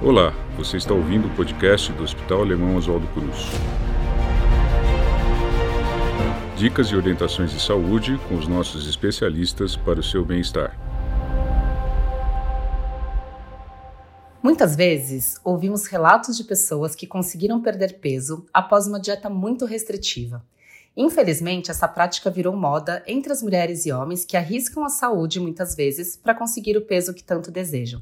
Olá, você está ouvindo o podcast do Hospital Alemão Oswaldo Cruz. Dicas e orientações de saúde com os nossos especialistas para o seu bem-estar. Muitas vezes ouvimos relatos de pessoas que conseguiram perder peso após uma dieta muito restritiva. Infelizmente, essa prática virou moda entre as mulheres e homens que arriscam a saúde muitas vezes para conseguir o peso que tanto desejam.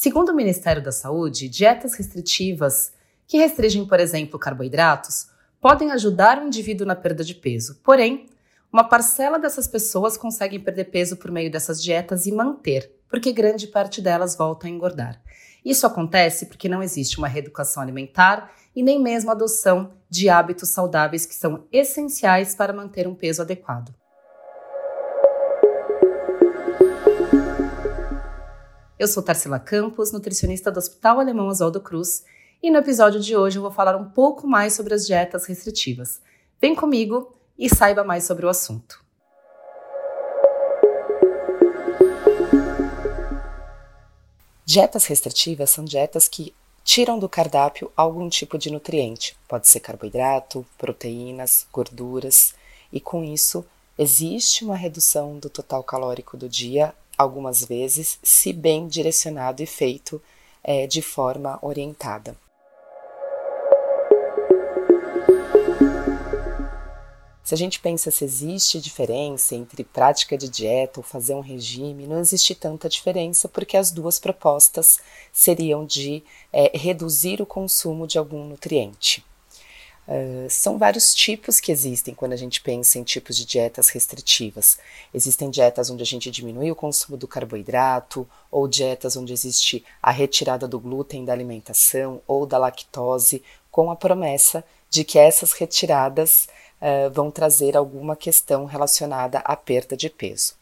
Segundo o Ministério da Saúde, dietas restritivas, que restringem, por exemplo, carboidratos, podem ajudar o indivíduo na perda de peso. Porém, uma parcela dessas pessoas conseguem perder peso por meio dessas dietas e manter, porque grande parte delas volta a engordar. Isso acontece porque não existe uma reeducação alimentar e nem mesmo adoção de hábitos saudáveis que são essenciais para manter um peso adequado. Eu sou Tarsila Campos, nutricionista do Hospital Alemão Oswaldo Cruz, e no episódio de hoje eu vou falar um pouco mais sobre as dietas restritivas. Vem comigo e saiba mais sobre o assunto. Dietas restritivas são dietas que tiram do cardápio algum tipo de nutriente. Pode ser carboidrato, proteínas, gorduras, e com isso existe uma redução do total calórico do dia algumas vezes, se bem direcionado e feito é, de forma orientada. Se a gente pensa se existe diferença entre prática de dieta ou fazer um regime, não existe tanta diferença porque as duas propostas seriam de é, reduzir o consumo de algum nutriente. Uh, são vários tipos que existem quando a gente pensa em tipos de dietas restritivas. Existem dietas onde a gente diminui o consumo do carboidrato, ou dietas onde existe a retirada do glúten da alimentação ou da lactose, com a promessa de que essas retiradas uh, vão trazer alguma questão relacionada à perda de peso.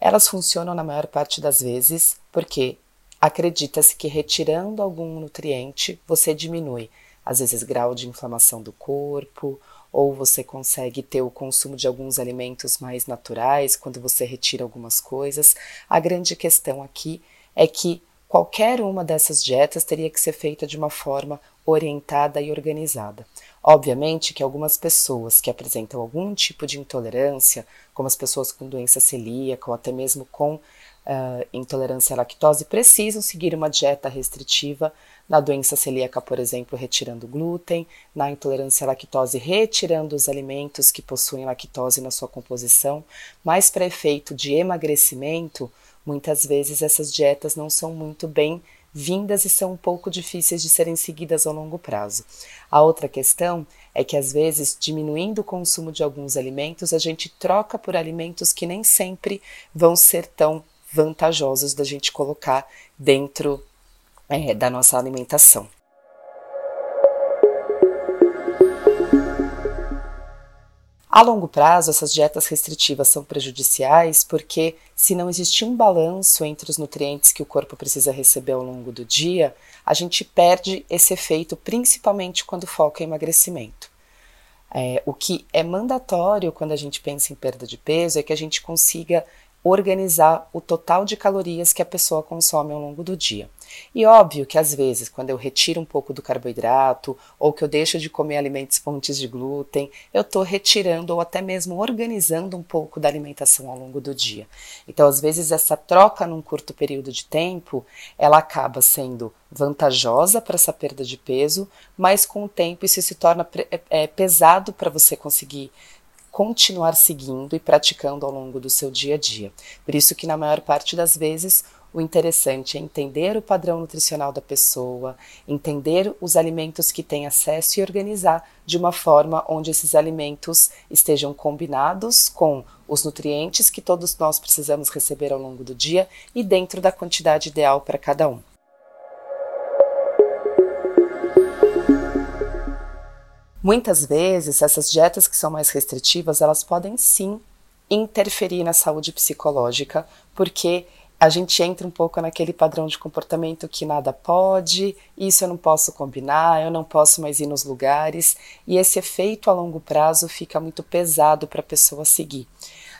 Elas funcionam na maior parte das vezes porque Acredita-se que retirando algum nutriente, você diminui, às vezes, grau de inflamação do corpo, ou você consegue ter o consumo de alguns alimentos mais naturais quando você retira algumas coisas. A grande questão aqui é que qualquer uma dessas dietas teria que ser feita de uma forma orientada e organizada. Obviamente que algumas pessoas que apresentam algum tipo de intolerância, como as pessoas com doença celíaca ou até mesmo com uh, intolerância à lactose precisam seguir uma dieta restritiva. Na doença celíaca, por exemplo, retirando glúten, na intolerância à lactose, retirando os alimentos que possuem lactose na sua composição, mas para efeito de emagrecimento, muitas vezes essas dietas não são muito bem vindas e são um pouco difíceis de serem seguidas ao longo prazo. A outra questão é que às vezes, diminuindo o consumo de alguns alimentos, a gente troca por alimentos que nem sempre vão ser tão vantajosos da gente colocar dentro é, da nossa alimentação. A longo prazo, essas dietas restritivas são prejudiciais porque, se não existir um balanço entre os nutrientes que o corpo precisa receber ao longo do dia, a gente perde esse efeito, principalmente quando foca em emagrecimento. É, o que é mandatório quando a gente pensa em perda de peso é que a gente consiga organizar o total de calorias que a pessoa consome ao longo do dia. E óbvio que às vezes, quando eu retiro um pouco do carboidrato ou que eu deixo de comer alimentos fontes de glúten, eu estou retirando ou até mesmo organizando um pouco da alimentação ao longo do dia. Então, às vezes, essa troca num curto período de tempo, ela acaba sendo vantajosa para essa perda de peso, mas com o tempo isso se torna é, é, pesado para você conseguir continuar seguindo e praticando ao longo do seu dia a dia. Por isso que na maior parte das vezes o interessante é entender o padrão nutricional da pessoa, entender os alimentos que tem acesso e organizar de uma forma onde esses alimentos estejam combinados com os nutrientes que todos nós precisamos receber ao longo do dia e dentro da quantidade ideal para cada um. Muitas vezes, essas dietas que são mais restritivas, elas podem sim interferir na saúde psicológica, porque a gente entra um pouco naquele padrão de comportamento que nada pode, isso eu não posso combinar, eu não posso mais ir nos lugares, e esse efeito a longo prazo fica muito pesado para a pessoa seguir.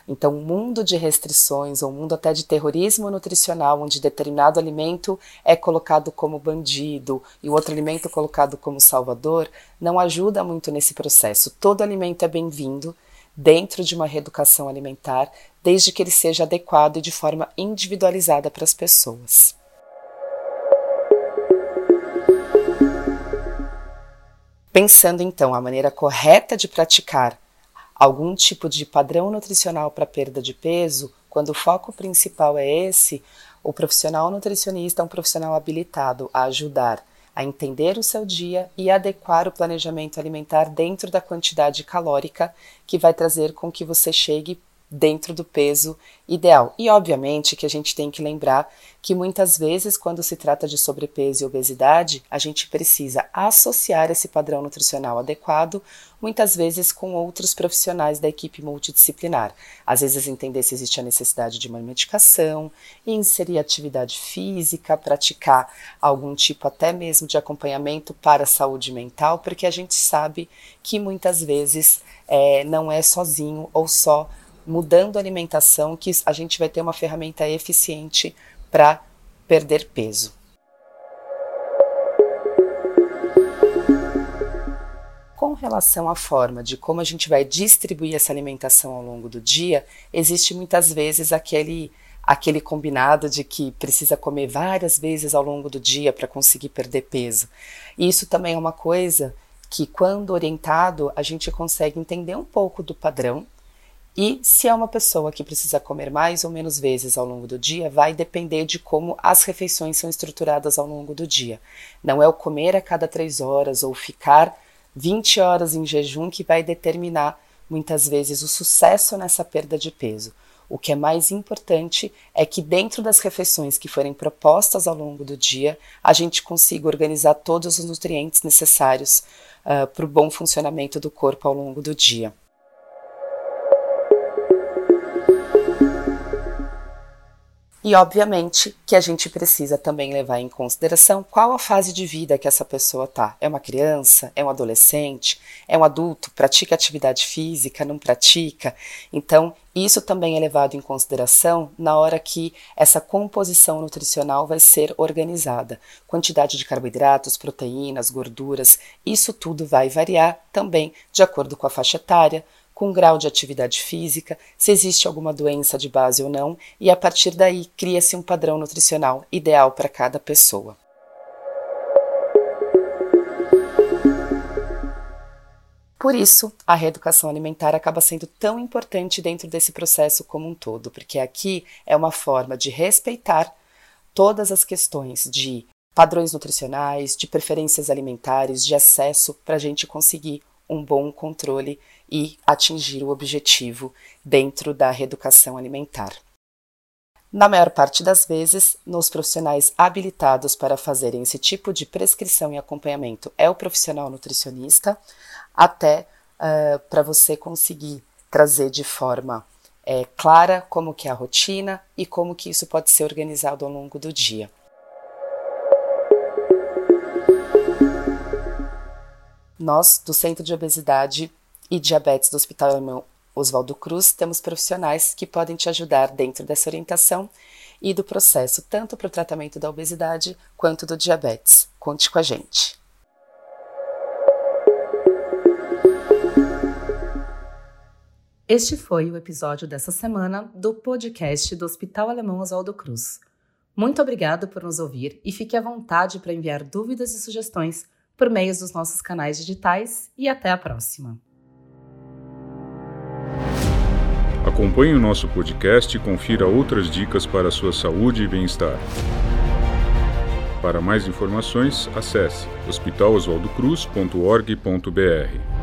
Então, um mundo de restrições, ou um mundo até de terrorismo nutricional, onde determinado alimento é colocado como bandido e o outro alimento colocado como salvador, não ajuda muito nesse processo. Todo alimento é bem-vindo dentro de uma reeducação alimentar, desde que ele seja adequado e de forma individualizada para as pessoas. Pensando então a maneira correta de praticar algum tipo de padrão nutricional para perda de peso, quando o foco principal é esse, o profissional nutricionista é um profissional habilitado a ajudar a entender o seu dia e adequar o planejamento alimentar dentro da quantidade calórica que vai trazer com que você chegue dentro do peso ideal. E obviamente que a gente tem que lembrar que muitas vezes, quando se trata de sobrepeso e obesidade, a gente precisa associar esse padrão nutricional adequado, muitas vezes com outros profissionais da equipe multidisciplinar. Às vezes, entender se existe a necessidade de uma medicação, inserir atividade física, praticar algum tipo até mesmo de acompanhamento para a saúde mental, porque a gente sabe que muitas vezes é, não é sozinho ou só mudando a alimentação que a gente vai ter uma ferramenta eficiente para perder peso. Com relação à forma de como a gente vai distribuir essa alimentação ao longo do dia, existe muitas vezes aquele aquele combinado de que precisa comer várias vezes ao longo do dia para conseguir perder peso. E isso também é uma coisa que, quando orientado, a gente consegue entender um pouco do padrão e se é uma pessoa que precisa comer mais ou menos vezes ao longo do dia, vai depender de como as refeições são estruturadas ao longo do dia. Não é o comer a cada três horas ou ficar 20 horas em jejum que vai determinar muitas vezes o sucesso nessa perda de peso. O que é mais importante é que, dentro das refeições que forem propostas ao longo do dia, a gente consiga organizar todos os nutrientes necessários uh, para o bom funcionamento do corpo ao longo do dia. E, obviamente, que a gente precisa também levar em consideração qual a fase de vida que essa pessoa está. É uma criança? É um adolescente? É um adulto? Pratica atividade física? Não pratica? Então, isso também é levado em consideração na hora que essa composição nutricional vai ser organizada. Quantidade de carboidratos, proteínas, gorduras, isso tudo vai variar também de acordo com a faixa etária, com grau de atividade física, se existe alguma doença de base ou não, e a partir daí cria-se um padrão nutricional ideal para cada pessoa. Por isso, a reeducação alimentar acaba sendo tão importante dentro desse processo como um todo, porque aqui é uma forma de respeitar todas as questões de padrões nutricionais, de preferências alimentares, de acesso, para a gente conseguir um bom controle e atingir o objetivo dentro da reeducação alimentar. Na maior parte das vezes, nos profissionais habilitados para fazerem esse tipo de prescrição e acompanhamento é o profissional nutricionista, até uh, para você conseguir trazer de forma é, clara como que é a rotina e como que isso pode ser organizado ao longo do dia. Nós, do Centro de Obesidade e Diabetes do Hospital Alemão Oswaldo Cruz, temos profissionais que podem te ajudar dentro dessa orientação e do processo, tanto para o tratamento da obesidade quanto do diabetes. Conte com a gente. Este foi o episódio dessa semana do podcast do Hospital Alemão Oswaldo Cruz. Muito obrigado por nos ouvir e fique à vontade para enviar dúvidas e sugestões por meio dos nossos canais digitais e até a próxima. Acompanhe o nosso podcast e confira outras dicas para a sua saúde e bem-estar. Para mais informações, acesse hospitaloswaldocruz.org.br.